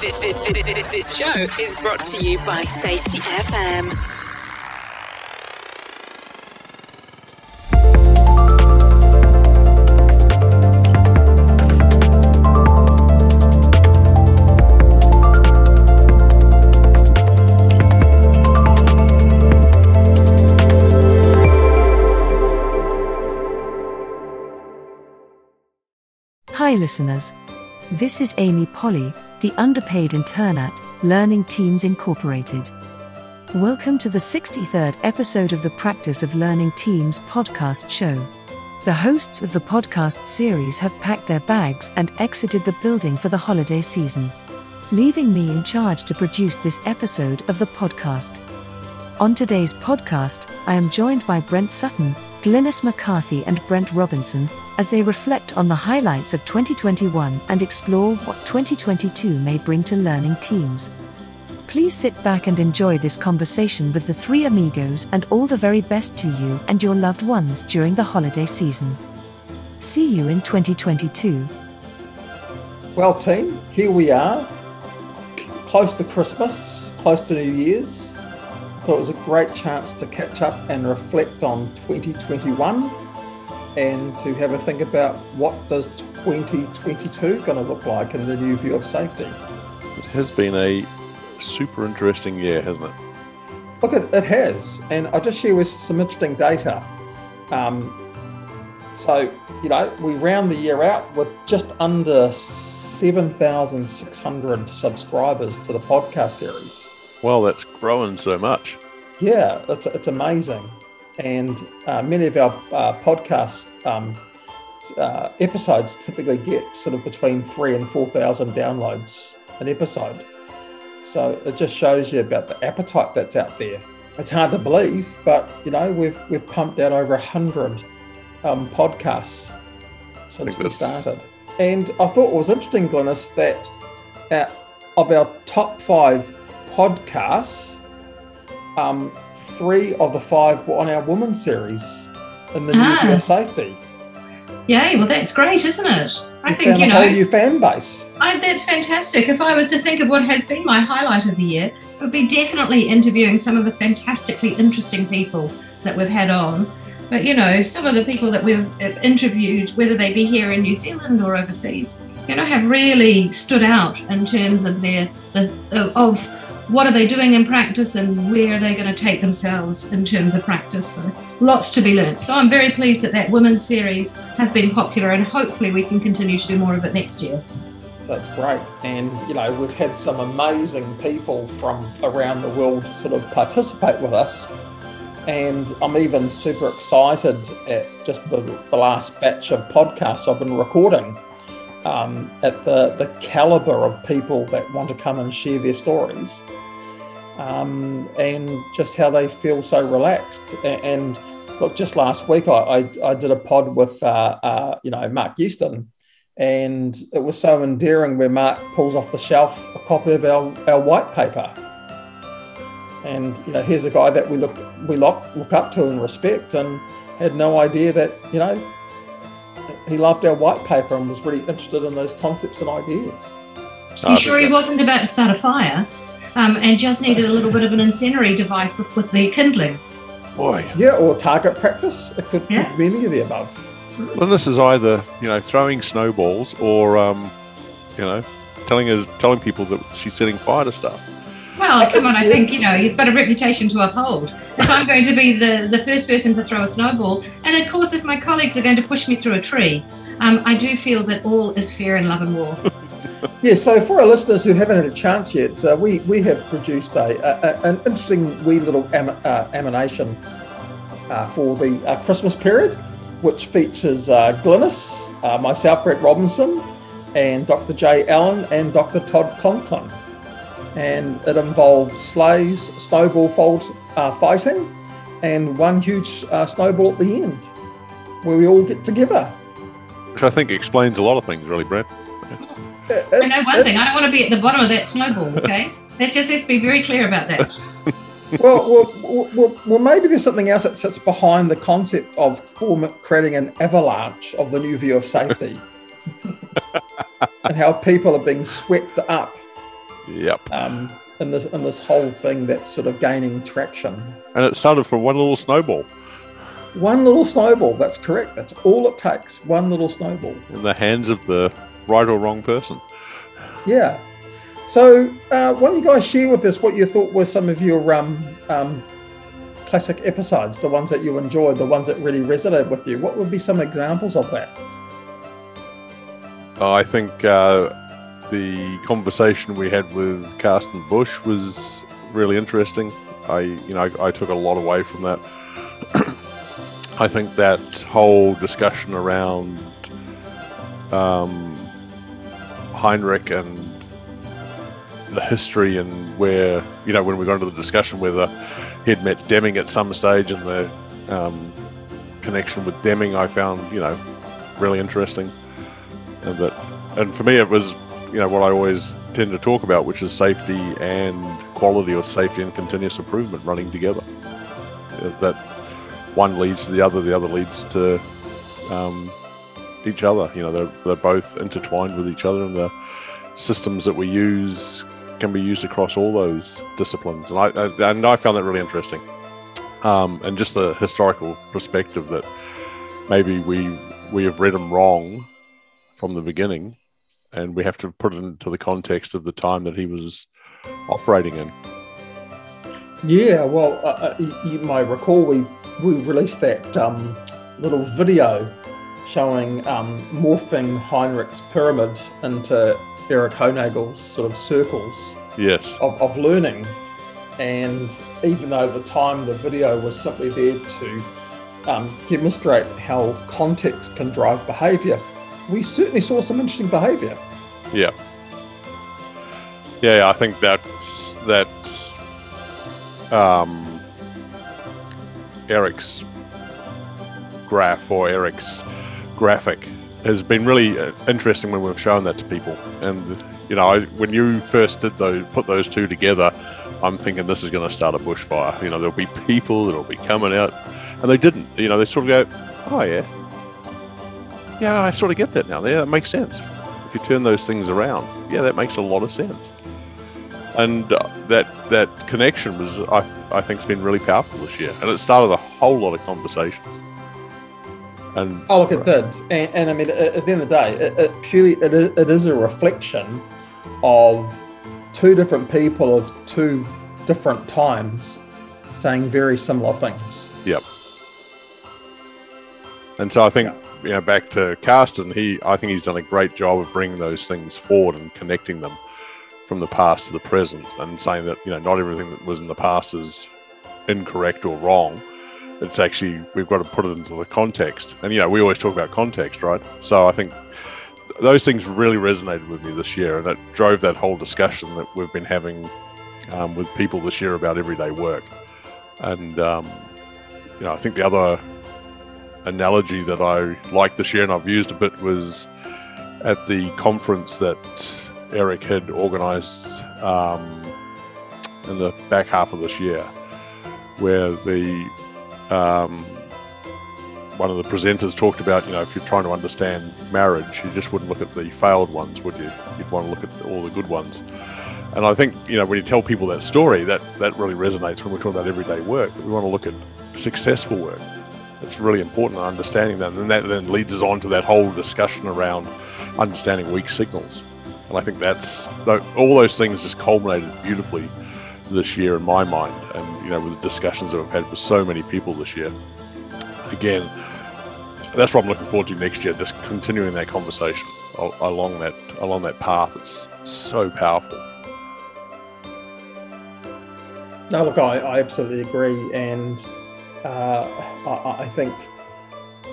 This, this, this, show is brought to you by Safety FM. Hi, listeners. This is Amy Polly, the underpaid intern at Learning Teams Incorporated. Welcome to the 63rd episode of the Practice of Learning Teams podcast show. The hosts of the podcast series have packed their bags and exited the building for the holiday season, leaving me in charge to produce this episode of the podcast. On today's podcast, I am joined by Brent Sutton, Glynis McCarthy, and Brent Robinson as they reflect on the highlights of 2021 and explore what 2022 may bring to learning teams. Please sit back and enjoy this conversation with the three amigos and all the very best to you and your loved ones during the holiday season. See you in 2022. Well, team, here we are, close to Christmas, close to New Year's. Thought it was a great chance to catch up and reflect on 2021 and to have a think about what does 2022 going to look like in the new view of safety. It has been a super interesting year, hasn't it? Look, it, it has, and I'll just share with some interesting data. Um, so, you know, we round the year out with just under 7,600 subscribers to the podcast series. Well, that's growing so much. Yeah, it's, it's amazing. And uh, many of our uh, podcast um, uh, episodes typically get sort of between three and 4,000 downloads an episode. So it just shows you about the appetite that's out there. It's hard to believe, but you know we've we've pumped out over a hundred um, podcasts since we started. And I thought it was interesting, Glynis, that uh, of our top five podcasts, um, three of the five were on our woman series in the ah. new of safety. Yay! Well, that's great, isn't it? I you think you know a whole new fan base. I, that's fantastic. If I was to think of what has been my highlight of the year, it would be definitely interviewing some of the fantastically interesting people that we've had on. But you know, some of the people that we've interviewed, whether they be here in New Zealand or overseas, you know, have really stood out in terms of their the, of what are they doing in practice and where are they going to take themselves in terms of practice. So lots to be learned. So I'm very pleased that that women's series has been popular and hopefully we can continue to do more of it next year. So that's great. And, you know, we've had some amazing people from around the world sort of participate with us. And I'm even super excited at just the, the last batch of podcasts I've been recording um, at the, the caliber of people that want to come and share their stories um, and just how they feel so relaxed. And look, just last week I, I, I did a pod with uh, uh, you know Mark Euston, and it was so endearing where Mark pulls off the shelf a copy of our, our white paper. And you know, here's a guy that we look we look, look up to and respect, and had no idea that you know he loved our white paper and was really interested in those concepts and ideas. You sure he wasn't about to start a fire? um, and just needed a little bit of an incendiary device with, with the kindling. Boy. Yeah, or target practice. It could yeah. be any of the above. Well, this is either you know throwing snowballs or um, you know telling her, telling people that she's setting fire to stuff. Well, come on, I think, you know, you've got a reputation to uphold. If I'm going to be the, the first person to throw a snowball, and of course, if my colleagues are going to push me through a tree, um, I do feel that all is fair in love and war. Yeah, so for our listeners who haven't had a chance yet, uh, we, we have produced a, a an interesting wee little am, uh, animation uh, for the uh, Christmas period, which features uh, Glynis, uh, myself, Brent Robinson, and Dr. Jay Allen and Dr. Todd Conklin. And it involves sleighs, snowball fold, uh, fighting, and one huge uh, snowball at the end, where we all get together. Which I think explains a lot of things, really, Brett. Uh, I know one thing. I don't want to be at the bottom of that snowball. Okay, that just let's be very clear about that. well, well, well, well, maybe there's something else that sits behind the concept of form, creating an avalanche of the new view of safety, and how people are being swept up Yep. um, in this in this whole thing that's sort of gaining traction. And it started from one little snowball One little snowball. That's correct. That's all it takes. One little snowball. in the hands of the right or wrong person. Yeah. So uh, why don't you guys share with us what you thought were some of your um, um, classic episodes, the ones that you enjoyed, the ones that really resonated with you? What would be some examples of that? I think uh, the conversation we had with Carsten Busch was really interesting. I, you know, I, I took a lot away from that. I think that whole discussion around um, Heinrich and the history and where, you know, when we got into the discussion whether he'd met Deming at some stage and the um, connection with Deming, I found, you know, really interesting. And that, and for me, it was, you know, what I always tend to talk about, which is safety and quality, or safety and continuous improvement running together. That one leads to the other, the other leads to um, each other. You know, they're, they're both intertwined with each other, and the systems that we use can be used across all those disciplines. And I, I, and I found that really interesting. Um, and just the historical perspective that maybe we we have read them wrong from the beginning, and we have to put it into the context of the time that he was operating in. Yeah, well, uh, uh, you, may recall we we released that um, little video showing um, morphing Heinrich's pyramid into Erik Hollnagel's sort of circles Yes. of, of learning. And even though at the time the video was simply there to um, demonstrate how context can drive behavior, we certainly saw some interesting behavior. Yeah. Yeah, I think that's that's um, Erik's graph or Erik's graphic has been really uh, interesting when we've shown that to people. And you know, I, when you first did those, put those two together, I'm thinking this is going to start a bushfire. You know, there'll be people that'll be coming out, and they didn't. You know, they sort of go, "Oh yeah, yeah, I sort of get that now. Yeah, that makes sense." if you turn those things around, yeah, that makes a lot of sense. And uh, that that connection was, I, I think, has been really powerful this year, and it started a whole lot of conversations. And Oh, look, it did. And, and I mean, at, at the end of the day, it, it purely it is, it is a reflection of two different people of two different times saying very similar things. Yep. And so I think you know back to Carsten, he I think he's done a great job of bringing those things forward and connecting them from the past to the present, and saying that you know not everything that was in the past is incorrect or wrong. It's actually we've got to put it into the context, and you know we always talk about context, right? So I think those things really resonated with me this year, and it drove that whole discussion that we've been having um, with people this year about everyday work. And um, you know, I think the other analogy that I liked this year and I've used a bit was at the conference that Erik had organised um, in the back half of this year, where the um, one of the presenters talked about, you know, if you're trying to understand marriage, you just wouldn't look at the failed ones, would you? You'd want to look at all the good ones. And I think, you know, when you tell people that story, that, that really resonates when we're talking about everyday work, that we want to look at successful work. It's really important understanding that. And that then leads us on to that whole discussion around understanding weak signals. And I think that's all those things just culminated beautifully this year in my mind. And, you know, with the discussions that we've had with so many people this year. Again, that's what I'm looking forward to next year, just continuing that conversation along that along that path. It's so powerful. No, look, I, I absolutely agree, and uh, I, I think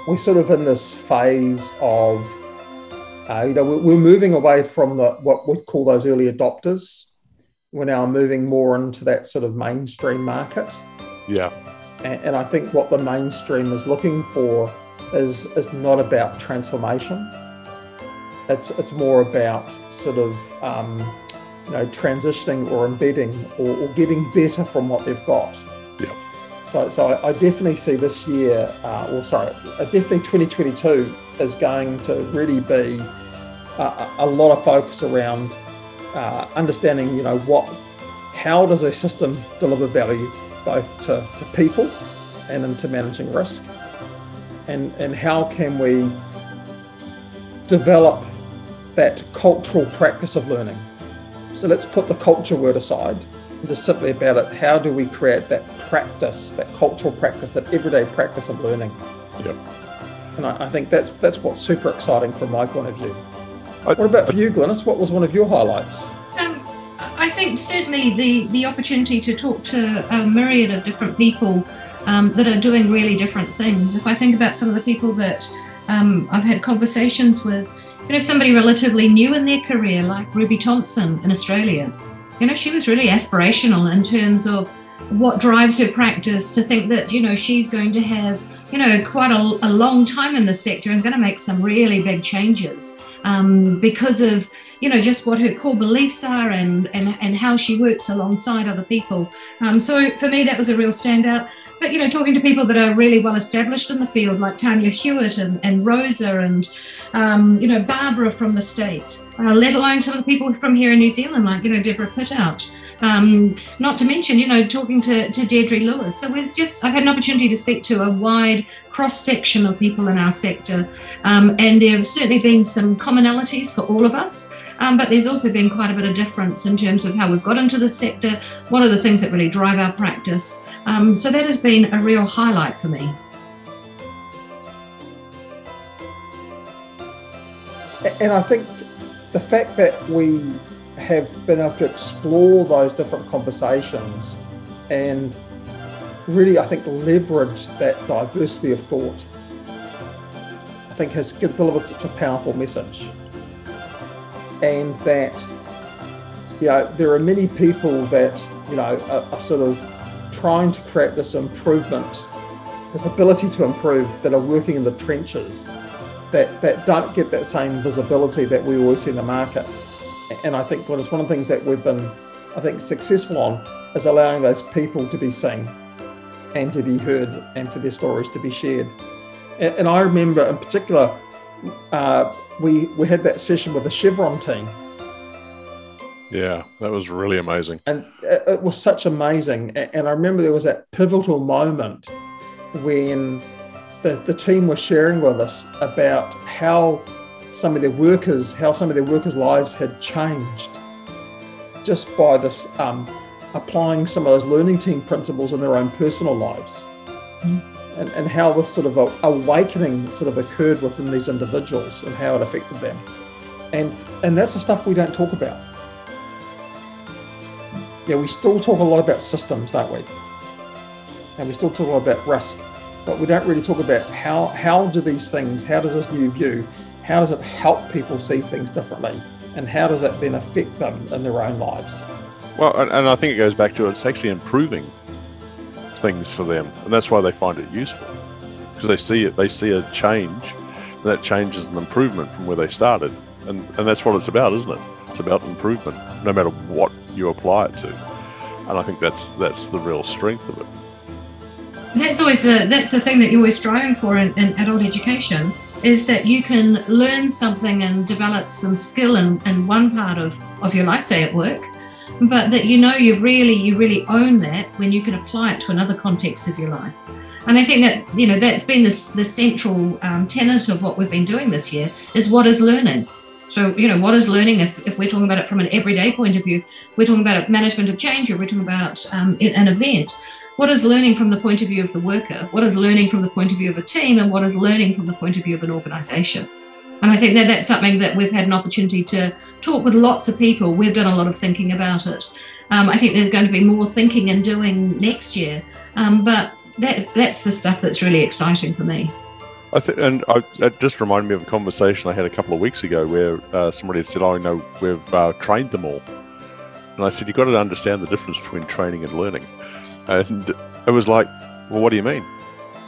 we're sort of in this phase of, uh, you know, we're, we're moving away from the what we call those early adopters. We're now moving more into that sort of mainstream market, Yeah, and, and I think what the mainstream is looking for is is not about transformation. It's it's more about sort of um, you know transitioning or embedding or, or getting better from what they've got. So so I, definitely see this year, uh, or sorry, definitely 2022 is going to really be a, a- lot of focus around uh, understanding, you know, what, how does a system deliver value both to, to people and into managing risk, and and how can we develop that cultural practice of learning. So let's put the culture word aside just simply about it. How do we create that practice, that cultural practice, that everyday practice of learning? Yep. And I, I think that's that's what's super exciting from my point of view. I, what about for you, Glynis? What was one of your highlights? Um, I think certainly the the opportunity to talk to a myriad of different people um, that are doing really different things. If I think about some of the people that um, I've had conversations with, you know, somebody relatively new in their career, like Ruby Thompson in Australia, you know, she was really aspirational in terms of what drives her practice to think that, you know, she's going to have, you know, quite a, a long time in the sector and is going to make some really big changes um, because of you know just what her core beliefs are and and, and how she works alongside other people um, so for me that was a real standout but you know talking to people that are really well established in the field like tanya hewitt and, and rosa and um, you know barbara from the states uh, let alone some of the people from here in new zealand like you know deborah pittout um, not to mention, you know, talking to, to Deirdre Lewis. So it's just, I've had an opportunity to speak to a wide cross section of people in our sector. Um, and there have certainly been some commonalities for all of us. Um, but there's also been quite a bit of difference in terms of how we've got into the sector, what are the things that really drive our practice. Um, so that has been a real highlight for me. And I think the fact that we have been able to explore those different conversations and really, I think, leverage that diversity of thought, I think has delivered such a powerful message. And that, you know, there are many people that, you know, are, are sort of trying to create this improvement, this ability to improve that are working in the trenches that, that don't get that same visibility that we always see in the market. And I think what is one of the things that we've been, I think, successful on is allowing those people to be seen and to be heard and for their stories to be shared. And, and I remember in particular, uh, we, we had that session with the Chevron team. Yeah, that was really amazing. And it, it was such amazing. And I remember there was that pivotal moment when the, the team was sharing with us about how some of their workers, how some of their workers' lives had changed just by this um, applying some of those learning team principles in their own personal lives. Mm. And, and how this sort of awakening sort of occurred within these individuals and how it affected them. And and that's the stuff we don't talk about. Yeah, we still talk a lot about systems, don't we? And we still talk a lot about risk, but we don't really talk about how how do these things, how does this new view how does it help people see things differently? And how does it then affect them in their own lives? Well, and, and I think it goes back to it's actually improving things for them. And that's why they find it useful. Because they see it, they see a change, and that change is an improvement from where they started. And, and that's what it's about, isn't it? It's about improvement, no matter what you apply it to. And I think that's that's the real strength of it. That's always a that's the thing that you're always striving for in, in adult education is that you can learn something and develop some skill in, in one part of, of your life, say at work, but that you know you really you really own that when you can apply it to another context of your life. And I think that you know that's been the, the central um, tenet of what we've been doing this year is what is learning. So you know what is learning if, if we're talking about it from an everyday point of view, we're talking about management of change, or we're talking about um, an event what is learning from the point of view of the worker, what is learning from the point of view of a team, and what is learning from the point of view of an organization. And I think that that's something that we've had an opportunity to talk with lots of people. We've done a lot of thinking about it. Um, I think there's going to be more thinking and doing next year. Um, but that, that's the stuff that's really exciting for me. I think, and I, it just reminded me of a conversation I had a couple of weeks ago where uh, somebody had said, "Oh, no, we've uh, trained them all," and I said, "You've got to understand the difference between training and learning." And it was like, well, what do you mean?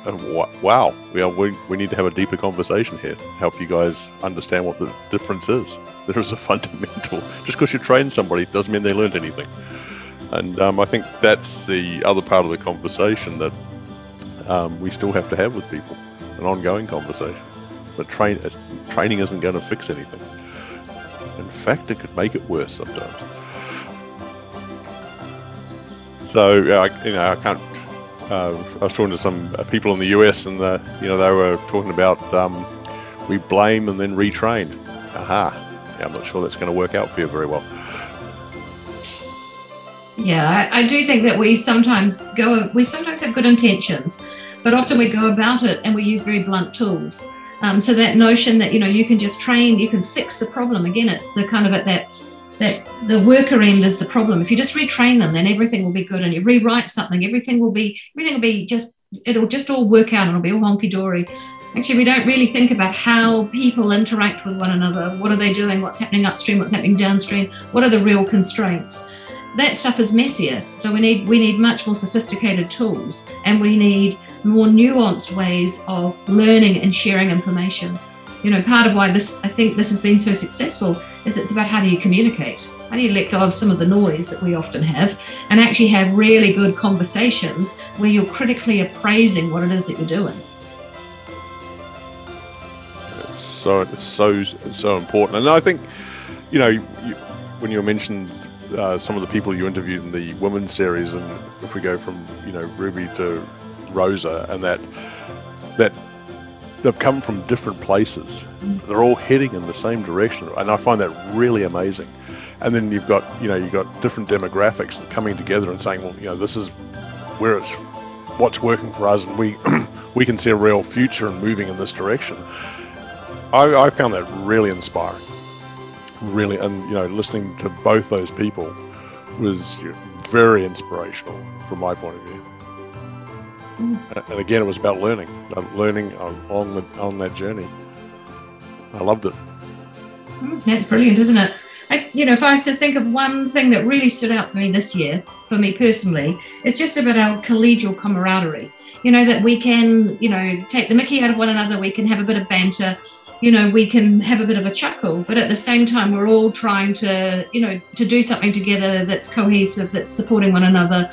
Wow, we, are, we, we need to have a deeper conversation here, help you guys understand what the difference is. There is a fundamental, just because you train somebody doesn't mean they learned anything. And um, I think that's the other part of the conversation that um, we still have to have with people, an ongoing conversation. But train, training isn't going to fix anything. In fact, it could make it worse sometimes. So, uh, you know, I can't. Uh, I was talking to some people in the US, and the, you know they were talking about um, we blame and then retrain. Aha! Yeah, I'm not sure that's going to work out for you very well. Yeah, I, I, do think that we sometimes go, we sometimes have good intentions, but often we go about it and we use very blunt tools. Um, so that notion that you know you can just train, you can fix the problem. Again, it's the kind of at that that the worker end is the problem. If you just retrain them, then everything will be good. And you rewrite something, everything will be everything will be just it'll just all work out. And it'll be all honky dory. Actually, we don't really think about how people interact with one another. What are they doing? What's happening upstream? What's happening downstream? What are the real constraints? that stuff is messier. So we need we need much more sophisticated tools, and we need more nuanced ways of learning and sharing information. You know, part of why this I think this has been so successful is it's about how do you communicate. How do you let go of some of the noise that we often have and actually have really good conversations where you're critically appraising what it is that you're doing? It's so it's so so important, and I think you know you, when you mentioned uh, some of the people you interviewed in the women's series, and if we go from you know Ruby to Rosa, and that that they've come from different places, they're all heading in the same direction, and I find that really amazing. And then you've got you know you've got different demographics coming together and saying, well, you know, this is where it's what's working for us, and we we can see a real future and moving in this direction. I, I found that really inspiring really, and you know, listening to both those people was very inspirational from my point of view. Mm. And again, it was about learning, uh, learning on the on that journey. I loved it. Mm, that's brilliant, isn't it? I, you know, if I was to think of one thing that really stood out for me this year, for me personally, it's just about our collegial camaraderie. You know, that we can, you know, take the mickey out of one another, we can have a bit of banter, you know we can have a bit of a chuckle but at the same time we're all trying to you know to do something together that's cohesive that's supporting one another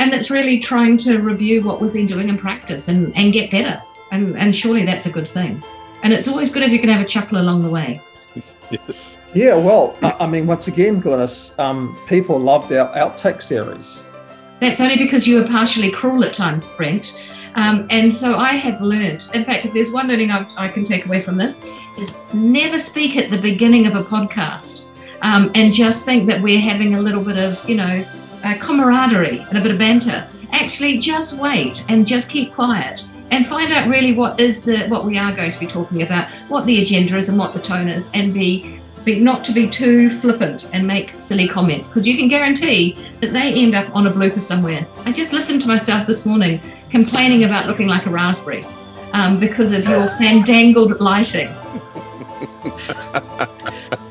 and it's really trying to review what we've been doing in practice and and get better. And and surely that's a good thing. And it's always good if you can have a chuckle along the way. Yes. Yeah well i mean once again glynis um, people loved our outtake series. That's only because you were partially cruel at times brent. Um, and so I have learned, in fact, if there's one learning I, I, can take away from this, is never speak at the beginning of a podcast um, and just think that we're having a little bit of, you know, camaraderie and a bit of banter. Actually, just wait and just keep quiet and find out really what is the what we are going to be talking about, what the agenda is and what the tone is, and be be not to be too flippant and make silly comments because you can guarantee that they end up on a blooper somewhere. I just listened to myself this morning complaining about looking like a raspberry um, because of your fandangled lighting.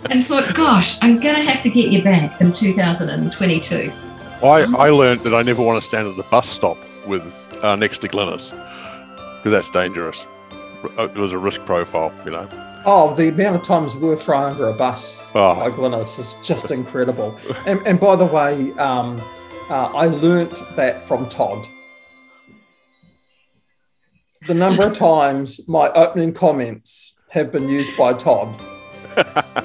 and thought, gosh, I'm going to have to get you back in 2022. I, I learned that I never want to stand at the bus stop with uh, next to Glynis because that's dangerous. It was a risk profile, you know. Oh, the amount of times we were thrown under a bus oh. by Glynis is just incredible. and, and by the way, um, uh, I learnt that from Todd the number of times my opening comments have been used by Todd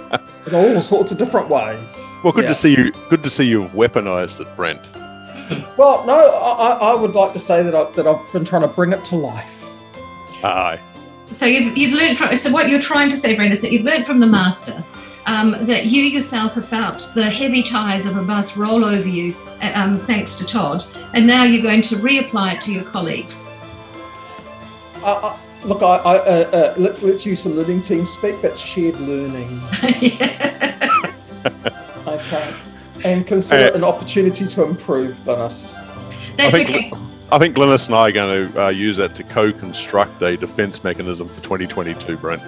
all sorts of different ways. Well, good yeah. to see you. Good to see you've weaponized it, Brent. Well, no, I, I, would like to say that I, that I've been trying to bring it to life. Aye. So you've, you've learned from. So what you're trying to say, Brent, is that you've learned from the master. Um, that you yourself have felt the heavy tires of a bus roll over you, uh, um, thanks to Todd, and now you're going to reapply it to your colleagues. Uh, look, I, I, uh, uh, let's let's use the living team speak. That's shared learning. okay, and consider uh, an opportunity to improve, Glynis. That's I think, okay. I think Glynis and I are going to uh, use that to co-construct a defence mechanism for 2022, Brent.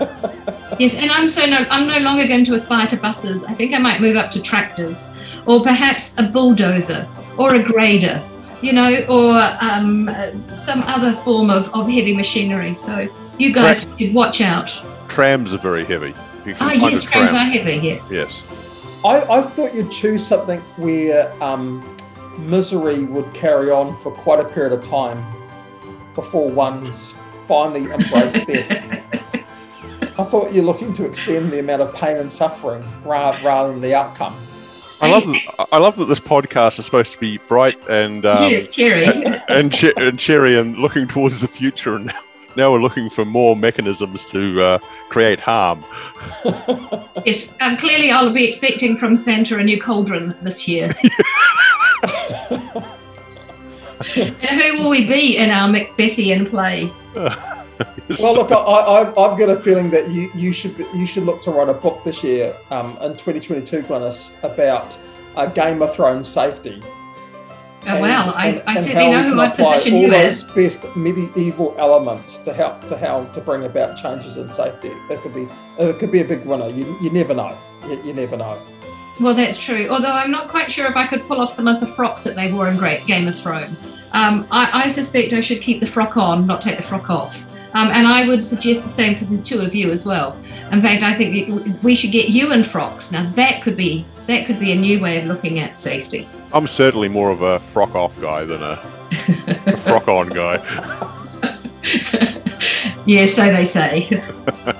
yes, and I'm so no, I'm no longer going to aspire to buses. I think I might move up to tractors, or perhaps a bulldozer, or a grader you know, or um, some other form of, of heavy machinery. So you guys Tra- should watch out. Trams are very heavy. Ah, yes, trams tram. are heavy, yes. Yes. I, I thought you'd choose something where um, misery would carry on for quite a period of time before one's finally embraced death. I thought you're looking to extend the amount of pain and suffering ra- rather than the outcome. I love that. I love that this podcast is supposed to be bright and um, yes, Kerry. and, che- and cherry and looking towards the future. And now we're looking for more mechanisms to uh, create harm. yes, um, clearly I'll be expecting from Santa a new cauldron this year. and who will we be in our Macbethian play? Well, look, I, I, I've got a feeling that you, you should you should look to write a book this year um, in 2022, Glynis, about uh, Game of Thrones safety. Oh, well, I, and- I and certainly how know we who can I'd apply position all you those as. best medieval elements to help to how to bring about changes in safety. It could be it could be a big winner. You, you never know. You, you never know. Well, that's true. Although I'm not quite sure if I could pull off some of the frocks that they wore in Great Game of Thrones. Um, I, I suspect I should keep the frock on, not take the frock off. Um, and I would suggest the same for the two of you as well. In fact, I think we should get you in frocks. Now that could be that could be a new way of looking at safety. I'm certainly more of a frock off guy than a, a frock on guy. yeah, so they say.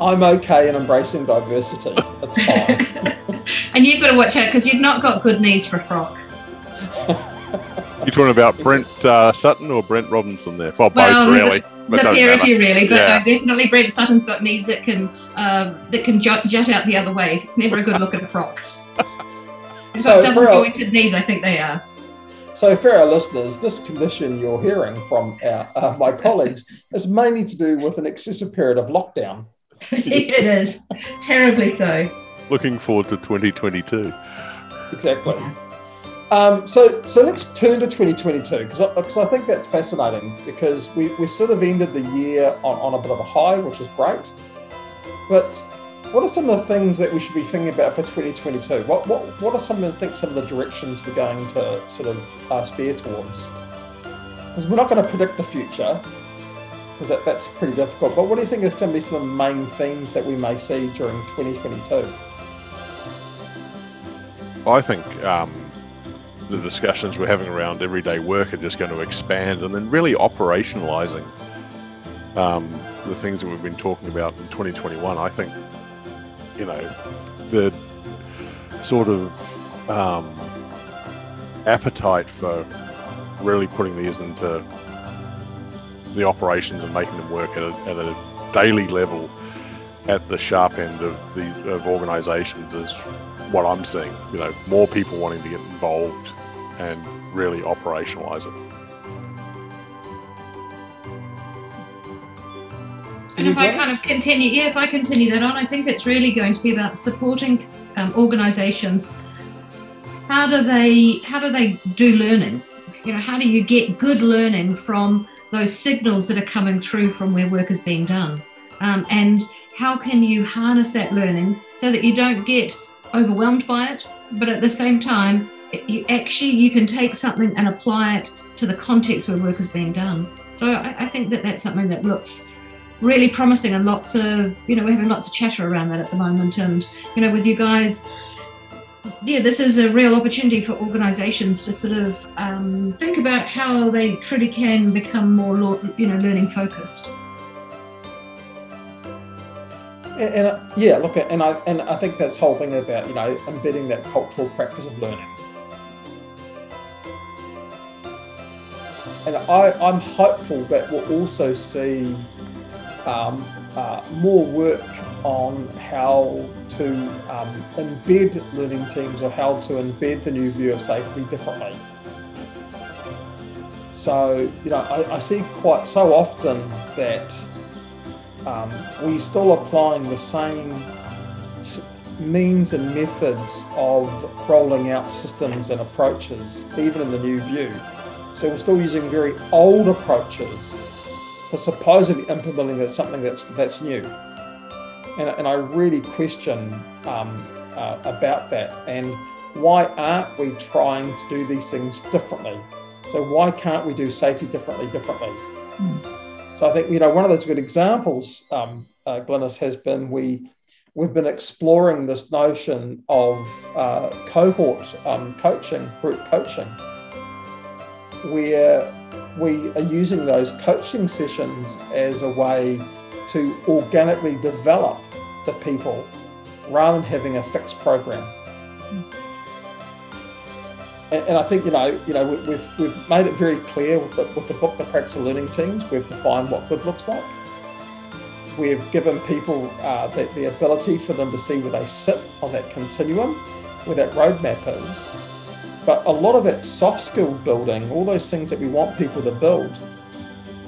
I'm okay in embracing diversity. It's fine. and you've got to watch out because you've not got good knees for a frock. You're talking about Brent uh, Sutton or Brent Robinson there? Well, Well, both really. But the don't pair of matter. you really, but Yeah. uh, definitely Brent Sutton's got knees that can uh, that can jut, jut out the other way. Never a good look at a frock. You've So got for double our- jointed knees, I think they are. So, for our listeners, this condition you're hearing from our, uh, my colleagues is mainly to do with an excessive period of lockdown. it is terribly so. Looking forward to 2022. Exactly. Um, so, so let's turn to 2022 because I, 'cause I think that's fascinating because we, we sort of ended the year on, on a bit of a high, which is great. But what are some of the things that we should be thinking about for 2022? What what, what are some of the think some of the directions we're going to sort of uh, steer towards? Because we're not going to predict the future because that, that's pretty difficult. But what do you think is going to be some of the main themes that we may see during 2022? I think um, the discussions we're having around everyday work are just going to expand and then really operationalizing um, the things that we've been talking about in 2021. I think, you know, the sort of um, appetite for really putting these into the operations and making them work at a, at a daily level at the sharp end of the of organizations is what I'm seeing. You know, more people wanting to get involved and really operationalize it. And if I kind of continue, yeah, if I continue that on, I think it's really going to be about supporting um, organisations. How do they how do they do learning? You know, how do you get good learning from those signals that are coming through from where work is being done? Um, and how can you harness that learning so that you don't get overwhelmed by it, but at the same time, it- you actually you can take something and apply it to the context where work is being done. So I, I think that that's something that looks really promising and lots of you know we're having lots of chatter around that at the moment and you know with you guys yeah this is a real opportunity for organizations to sort of um, think about how they truly can become more you know learning focused And, and uh, yeah, look, and I and I think that's whole thing about you know embedding that cultural practice of learning. And I, I'm hopeful that we'll also see um, uh, more work on how to um, embed learning teams or how to embed the new view of safety differently. So, you know, I, I see quite so often that um, we're still applying the same means and methods of rolling out systems and approaches, even in the new view. So we're still using very old approaches for supposedly implementing that something that's that's new. And, and I really question um, uh, about that. And why aren't we trying to do these things differently? So why can't we do safety differently differently? So I think you know one of those good examples, um, uh, Glynis, has been we we've been exploring this notion of uh, cohort um, coaching, group coaching, where we are using those coaching sessions as a way to organically develop the people rather than having a fixed program. And, I think you know, you know, we, we've we've made it very clear with the, with the book, the practice of learning teams. We've defined what good looks like. We've given people uh, the, the ability for them to see where they sit on that continuum, where that roadmap is. But a lot of that soft skill building, all those things that we want people to build,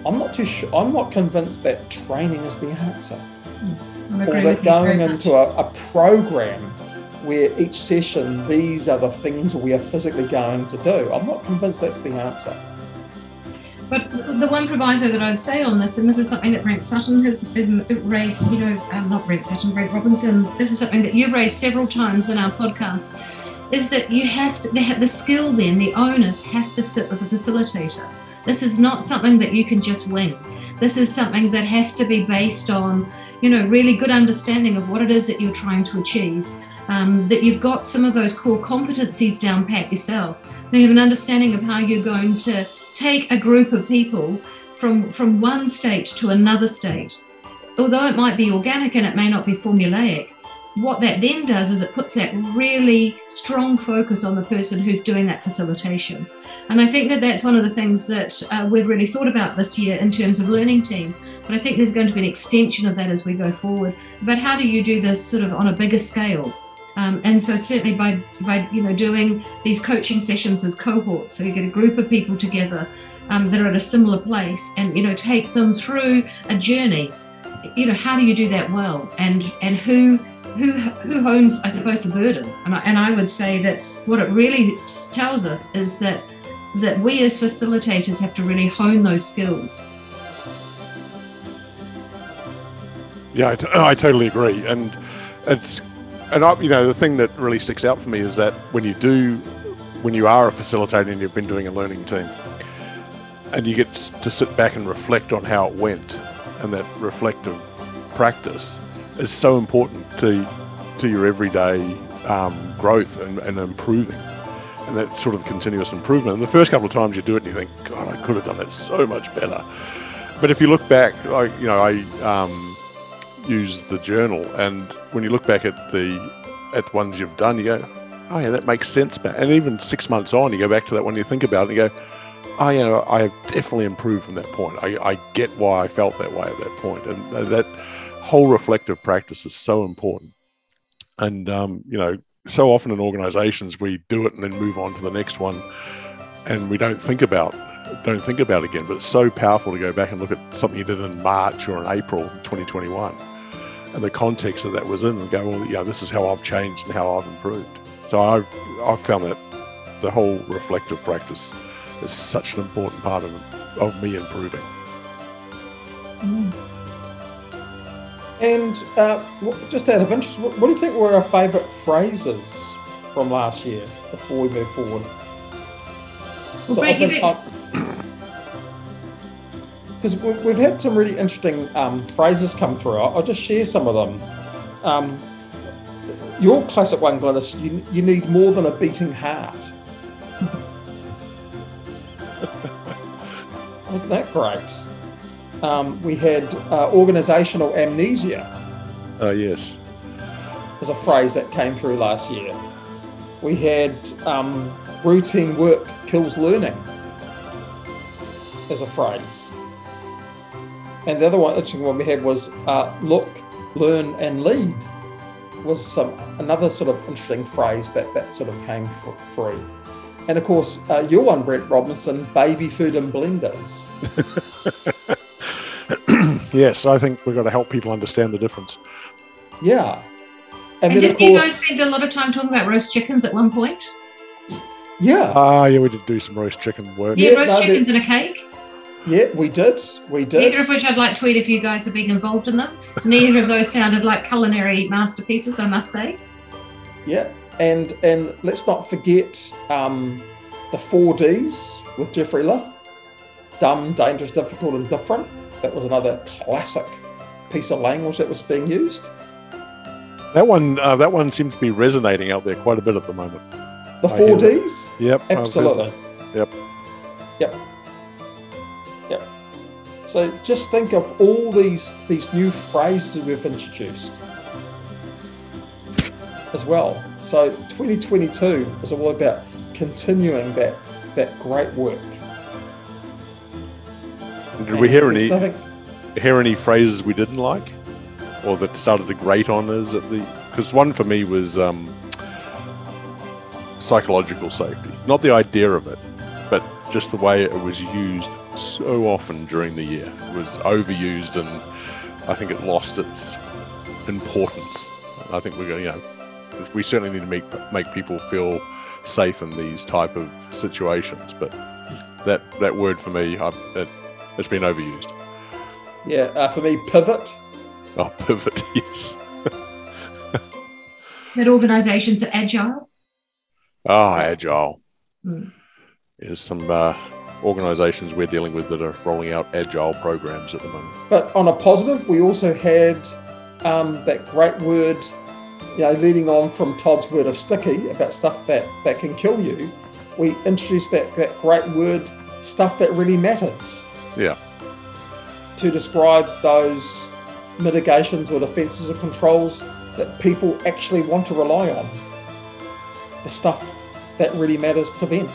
I'm not too sure. I'm not convinced that training is the answer, or that going into a, a program where each session these are the things we are physically going to do. I'm not convinced that's the answer. But the one proviso that I'd say on this, and this is something that Brent Sutton has raised, you know, um, not Brent Sutton, Brent Robinson, this is something that you've raised several times in our podcast, is that you have to, the, skill then, the onus has to sit with the facilitator. This is not something that you can just wing. This is something that has to be based on, you know, really good understanding of what it is that you're trying to achieve. Um, that you've got some of those core competencies down pat yourself. That you have an understanding of how you're going to take a group of people from from one state to another state. Although it might be organic and it may not be formulaic, what that then does is it puts that really strong focus on the person who's doing that facilitation. And I think that that's one of the things that uh, we've really thought about this year in terms of learning team. But I think there's going to be an extension of that as we go forward. But how do you do this sort of on a bigger scale? Um, and so certainly by by you know doing these coaching sessions as cohorts, so you get a group of people together um, that are at a similar place, and you know take them through a journey. You know how do you do that well, and and who who who owns I suppose the burden? And I, and I would say that what it really tells us is that that we as facilitators have to really hone those skills. Yeah, I, t- I totally agree, and it's and I, you know the thing that really sticks out for me is that when you do, when you are a facilitator and you've been doing a learning team, and you get to sit back and reflect on how it went, and that reflective practice is so important to to your everyday um, growth and, and improving, and that sort of continuous improvement. And the first couple of times you do it, and you think, God, I could have done that so much better. But if you look back, you know, I um, use the journal, and when you look back at the at ones you've done, you go, oh yeah, that makes sense. And even six months on, you go back to that one, you think about it, and you go, oh yeah, I have definitely improved from that point. I, I get why I felt that way at that point. point, and that whole reflective practice is so important. And um, you know, so often in organisations we do it and then move on to the next one, and we don't think about don't think about it again. But it's so powerful to go back and look at something you did in March or in April 2021 and the context that that was in and go, well, yeah, this is how I've changed and how I've improved. So I've I've found that the whole reflective practice is such an important part of of me improving. And uh, just out of interest, what, what do you think were our favourite phrases from last year before we move forward? Well, So Brett, you been- bet- because we've had some really interesting um, phrases come through. I'll, I'll just share some of them. Um, your classic one, Glynis, you, you need more than a beating heart. Wasn't that great? Um, we had uh, organisational amnesia Uh, yes. as a phrase that came through last year. We had um, routine work kills learning as a phrase. And the other one, interesting one we had was uh, look, learn, and lead was some another sort of interesting phrase that that sort of came f- through. And of course, uh, your one, Brent Robinson, baby food and blenders. Yes, I think we've got to help people understand the difference. Yeah. And And, then didn't you guys course, spend a lot of time talking about roast chickens at one point? yeah, Ah, yeah, we did do some roast chicken work. Yeah, Yeah, roast no, chickens and a cake. Yeah, we did, we did. Neither of which I'd like to tweet if you guys are being involved in them. Neither of those sounded like culinary masterpieces, I must say. Yeah, and and let's not forget um, the four Ds with Jeffrey Luff: dumb, dangerous, difficult, and different. That was another classic piece of language that was being used. That one, uh, that one seems to be resonating out there quite a bit at the moment. The four. Ds, Yep, absolutely. Yep. Yep. So just think of all these these new phrases we've introduced as well. So 2022 is all about continuing that that great work. Did we hear any nothing- hear any phrases we didn't like, or that started to grate on us at the? Because one for me was um, psychological safety, not the idea of it, but just the way it was used so often during the year. It was overused, and I think it lost its importance. I think we're going, you know, we certainly need to make make people feel safe in these type of situations. But that that word for me, I, it, it's been overused. Yeah, uh, for me, pivot. Oh, pivot, yes. That organisations are agile. Ah, agile. Mm. There's some uh, organisations we're dealing with that are rolling out agile programs at the moment. But on a positive, we also had um, that great word, you know, leading on from Todd's word of sticky about stuff that, that can kill you. We introduced that, that great word, stuff that really matters, Yeah, to describe those mitigations or defences or controls that people actually want to rely on. The stuff that really matters to them,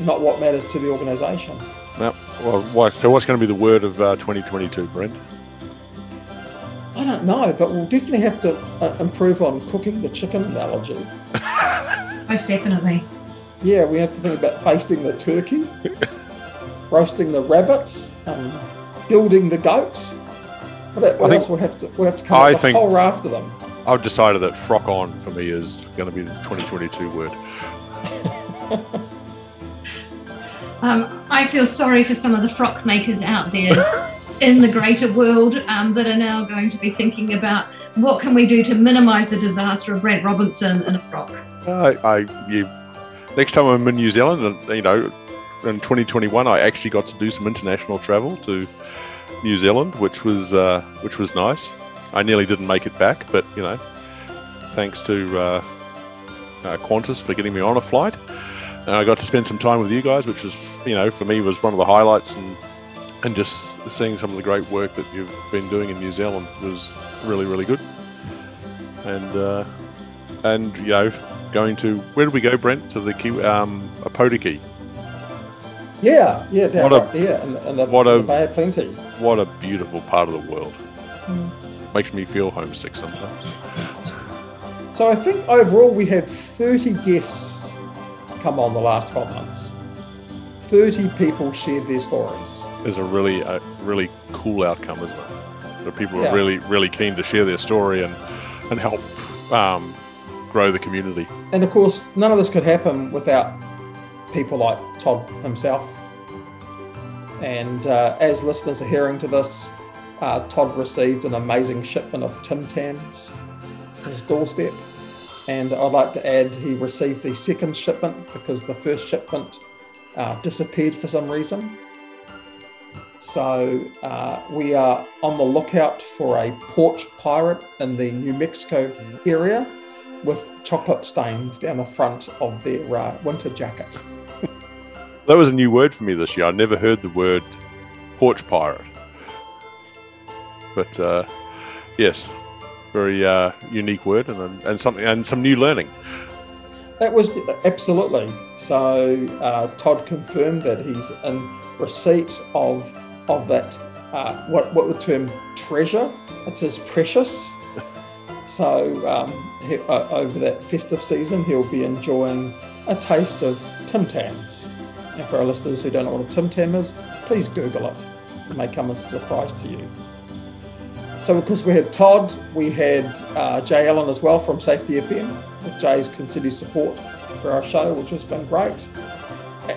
not what matters to the organisation. Yep. Well, what, so what's going to be the word of uh, 2022, Brent? I don't know, but we'll definitely have to uh, improve on cooking the chicken analogy. Most definitely. Yeah, we have to think about basting the turkey, roasting the rabbit, um, gilding the goat. What, what I think- else we'll have to we'll have to come I up with a think- whole raft of them. I've decided that frock on for me is going to be the 2022 word. Um, I feel sorry for some of the frock makers out there in the greater world um, that are now going to be thinking about what can we do to minimise the disaster of Brent Robinson in a frock. I, I you, next time I'm in New Zealand, you know, in 2021, I actually got to do some international travel to New Zealand, which was uh, which was nice. I nearly didn't make it back, but you know, thanks to uh, uh, Qantas for getting me on a flight, and I got to spend some time with you guys, which was you know for me was one of the highlights, and and just seeing some of the great work that you've been doing in New Zealand was really really good, and uh, and you know going to where did we go, Brent? To the Kiwi, um, Opotiki. Yeah, yeah, down What a- there in, in the, what a- Bay of Plenty. What a beautiful part of the world. Makes me feel homesick sometimes. So I think overall we had 30 guests come on the last 12 months. 30 people shared their stories. Is a really a really cool outcome, isn't it? Where people Yeah. are really really keen to share their story and and help um, grow the community. And of course, none of this could happen without people like Todd himself. And uh, as listeners are hearing to this, uh, Todd received an amazing shipment of Tim Tams to his doorstep. And I'd like to add he received the second shipment because the first shipment uh, disappeared for some reason. So uh, we are on the lookout for a porch pirate in the New Mexico area with chocolate stains down the front of their uh, winter jacket. That was a new word for me this year. I never heard the word porch pirate. But uh, yes, very uh, unique word and and something and some new learning. That was absolutely. So uh, Todd confirmed that he's in receipt of of that uh, what what would term treasure. It says precious. So um, he, uh, over that festive season, he'll be enjoying a taste of Tim Tams. And for our listeners who don't know what a Tim Tam is, please Google it. It may come as a surprise to you. So, of course, we had Todd, we had uh, Jay Allen as well from Safety FM, with Jay's continued support for our show, which has been great.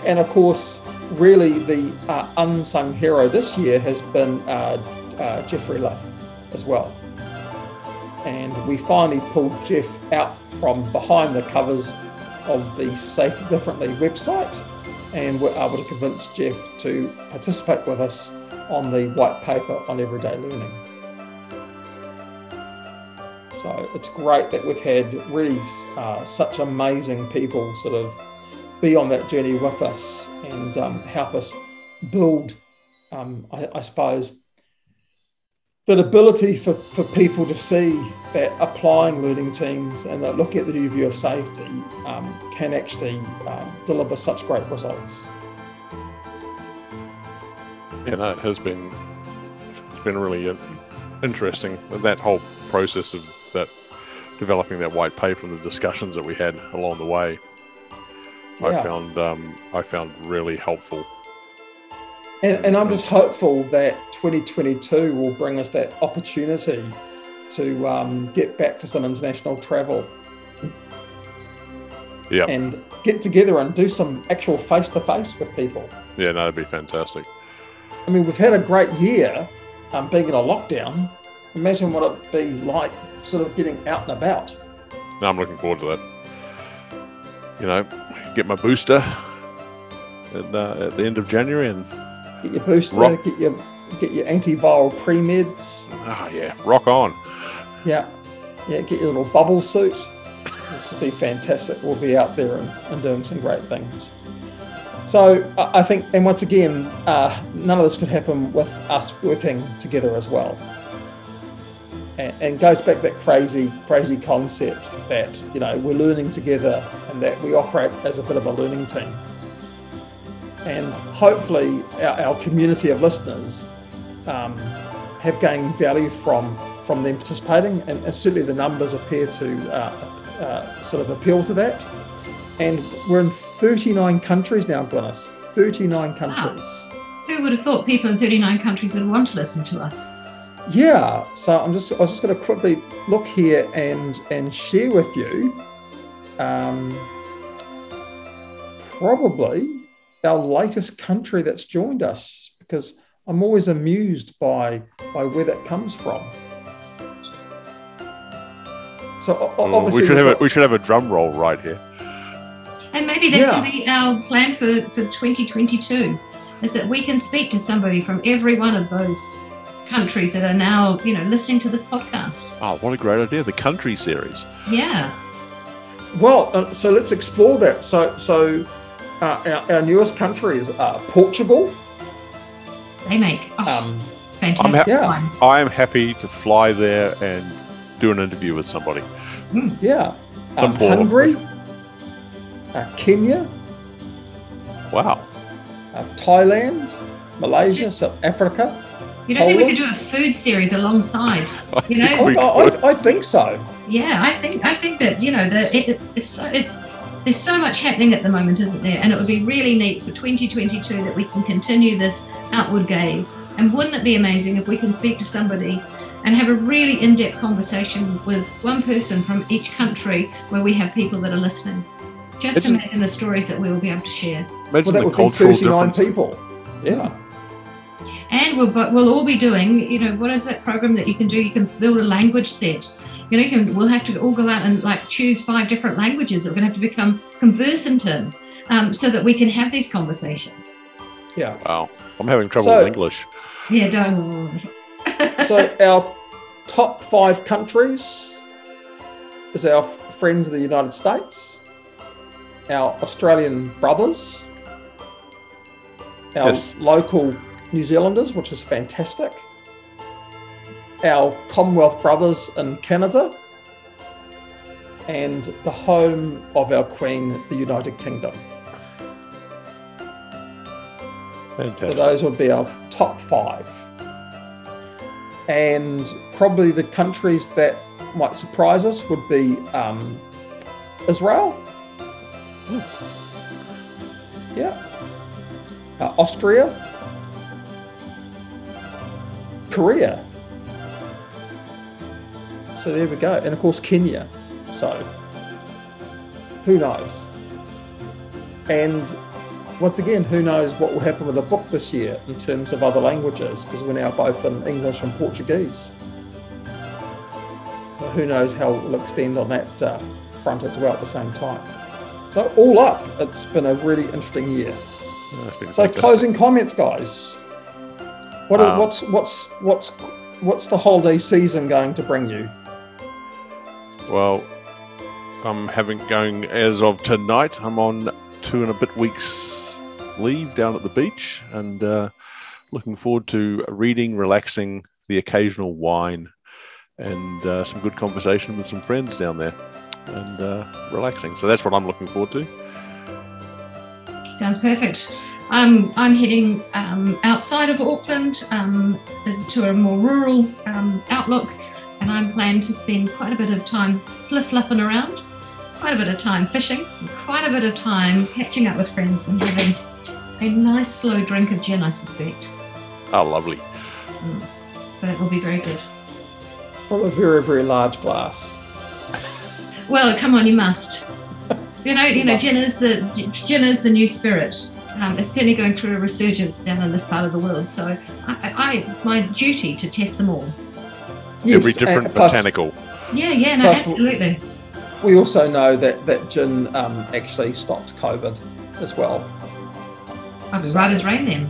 And of course, really the uh, unsung hero this year has been uh, uh, Jeffrey Lith as well. And we finally pulled Jeff out from behind the covers of the Safety Differently website and were able to convince Jeff to participate with us on the white paper on everyday learning. So it's great that we've had really uh, such amazing people sort of be on that journey with us and um, help us build um, I, I suppose that ability for, for people to see that applying learning teams and that looking at the new view of safety um, can actually um, deliver such great results. Yeah, no, it has been it's been really uh, interesting that whole process of that developing that white paper and the discussions that we had along the way. I found um, I found really helpful. And, and I'm just hopeful that 2022 will bring us that opportunity to um, get back to some international travel Yeah, and get together and do some actual face to face with people. yeah, no, that'd be fantastic. I mean, we've had a great year um, being in a lockdown. Imagine what it'd be like sort of getting out and about. No, I'm looking forward to that. You know, get my booster at, uh, at the end of January, and Get your booster, Rock. get your get your antiviral pre meds. ah, yeah, rock on. Yeah, yeah, get your little bubble suit. It'll be fantastic. We'll be out there and, and doing some great things. So I I think, and once again, uh, none of this could happen with us working together as well. And, and goes back to that crazy, crazy concept that you know we're learning together and that we operate as a bit of a learning team. And hopefully, our, our community of listeners um, have gained value from from them participating, and, and certainly the numbers appear to uh, uh, sort of appeal to that. And we're in 39 countries now, Glynis. 39 countries. Who would have thought people in 39 countries would want to listen to us? Yeah. So I'm just I was just going to quickly look here and and share with you. Um, probably our latest country that's joined us because I'm always amused by by where that comes from. So o- o- obviously we should we've have a, got- we should have a drum roll right here. And maybe that Yeah. could be our plan for, for 2022 is that we can speak to somebody from every one of those countries that are now, you know, listening to this podcast. Oh, what a great idea! The country series. Yeah. Well, uh, so let's explore that. So, so uh, our, our newest country is uh, Portugal. They make oh, Um, fantastic ha- Yeah. wine. I am happy to fly there and do an interview with somebody. yeah, um, Simple. Hungary, uh, Kenya, Wow. uh, Thailand, Malaysia, South Africa. You don't think we could do a food series alongside? I You know- I, I. I, I think so. Yeah, I think I think that you know that it, it's so, it, there's so much happening at the moment, isn't there? And it would be really neat for 2022 that we can continue this outward gaze. And wouldn't it be amazing if we can speak to somebody and have a really in-depth conversation with one person from each country where we have people that are listening? Just Isn't- imagine the stories that we will be able to share. Well, that the would be 39 difference. people. Yeah. And we'll, but we'll all be doing, you know, what is that program that you can do? You can build a language set. You know, you can, we'll have to all go out and like choose five different languages that we're going to have to become conversant in um, so that we can have these conversations. Yeah. Wow. I'm having trouble So- with English. Yeah, don't. So our top five countries is our friends of the United States, our Australian brothers, our Yes. local New Zealanders, which is fantastic, our Commonwealth brothers in Canada, and the home of our Queen, the United Kingdom. So Fantastic. those would be our top five. And probably the countries that might surprise us would be um, Israel. Yeah. Uh, Austria. Korea. So there we go. And of course, Kenya. So who knows? And once again, who knows what will happen with the book this year in terms of other languages, because we're now both in English and Portuguese. So who knows how it will extend on that uh, front as well at the same time. So all up, it's been a really interesting year. Yeah, So fantastic. closing comments, guys. What are, Um, what's what's what's what's the holiday season going to bring you? Well, I'm having going as of tonight. I'm on two and a bit weeks leave down at the beach, and uh, looking forward to reading, relaxing, the occasional wine, and uh, some good conversation with some friends down there, and uh, relaxing. So that's what I'm looking forward to. Sounds perfect. Um, I'm heading um, outside of Auckland um, to a more rural um, outlook, and I'm planning to spend quite a bit of time fliff flapping around, quite a bit of time fishing, quite a bit of time catching up with friends and having a nice slow drink of gin, I suspect. Oh, lovely. Mm. But it will be very good. From a very, very large glass. Well, come on, you must. You know, you know, gin is the gin is the new spirit. Um, it's certainly going through a resurgence down in this part of the world. So, I, I it's my duty to test them all. Yes, Every different plus, botanical. Yeah, yeah, no, absolutely. We also know that that gin um, actually stops COVID as well. I'll be right as rain then.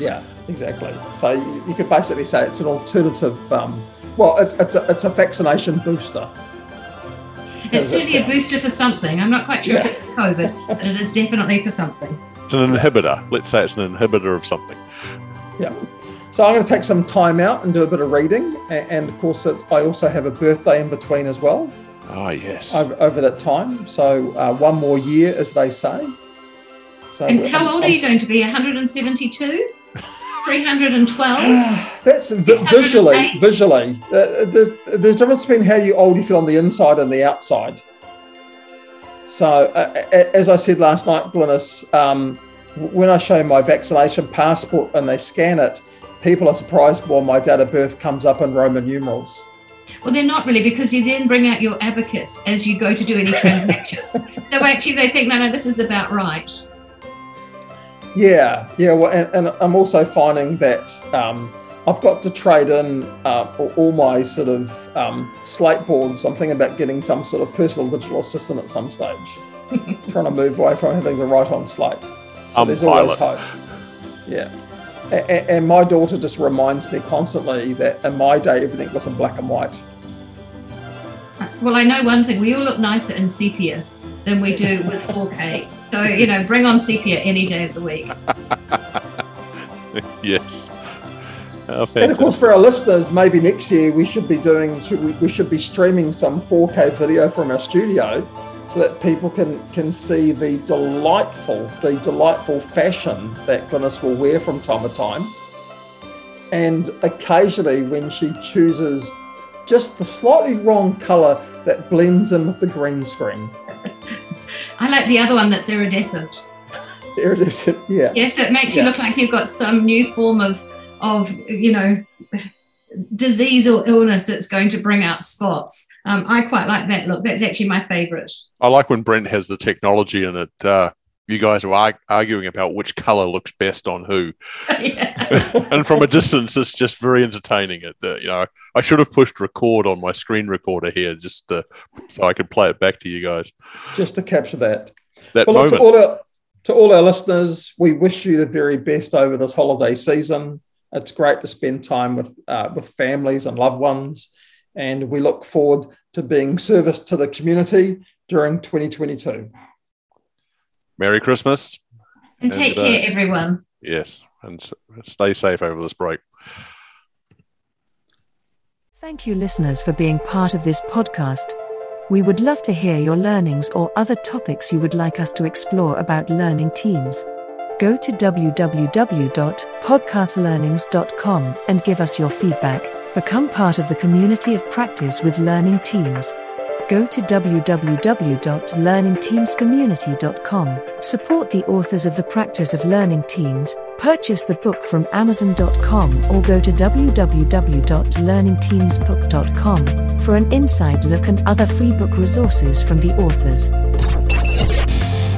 Yeah, exactly. So you, you could basically say it's an alternative. Um, well, it's it's a, it's a vaccination booster. It's Does that certainly a booster for something. I'm not quite sure if it's COVID, but it is definitely for something. It's an inhibitor. Let's say it's an inhibitor of something. Yeah. So I'm going to take some time out and do a bit of reading, and, and of course, it's, I also have a birthday in between as well Ah, yes. over, over that time. So uh, one more year, as they say. So And how I'm- old are I'm you going to be? 172? 312? That's visually, visually. Uh, the, there's a difference between how you old you feel on the inside and the outside. So, uh, as I said last night, Glynis, um, when I show my vaccination passport and they scan it, people are surprised when my date of birth comes up in Roman numerals. Well, they're not really because you then bring out your abacus as you go to do any transactions. so actually, they think, no, no, this is about right. Yeah, yeah. Well, and, and I'm also finding that um, I've got to trade in uh, all- all my sort of um, slate boards. I'm thinking about getting some sort of personal digital assistant at some stage, trying to move away from having to write on slate. So Um, there's always hope. Yeah. And, and my daughter just reminds me constantly that in my day everything was in black and white. Well, I know one thing: we all look nicer in sepia than we do with 4K. So you know, bring on sepia any day of the week. yes. Oh, And of course, for our listeners, maybe next year we should be doing—we we should be streaming some 4K video from our studio so that people can can see the delightful, the delightful fashion that Glynis will wear from time to time. And occasionally, when she chooses just the slightly wrong color that blends in with the green screen. I like the other one that's iridescent. It's iridescent, yeah. Yes, it makes Yeah. you look like you've got some new form of of you know disease or illness that's going to bring out spots. Um, I quite like that look. That's actually my favourite. I like when Brent has the technology and it. Uh, you guys are arg- arguing about which color looks best on who, and from a distance, it's just very entertaining. It, uh, you know, I should have pushed record on my screen recorder here just uh, so I could play it back to you guys. Just to capture that. That Well, look, to moment. all, our, to all our listeners, we wish you the very best over this holiday season. It's great to spend time with uh, with families and loved ones, and we look forward to being service to the community during 2022. Merry Christmas. And take And, uh, care, everyone. Yes, and stay safe over this break. Thank you, listeners, for being part of this podcast. We would love to hear your learnings or other topics you would like us to explore about learning teams. Go to www.podcastlearnings.com and give us your feedback. Become part of the community of practice with learning teams. Go to www.learningteamscommunity.com. Support the authors of The Practice of Learning Teams, purchase the book from Amazon.com, or go to www.learningteamsbook.com for an inside look and other free book resources from the authors.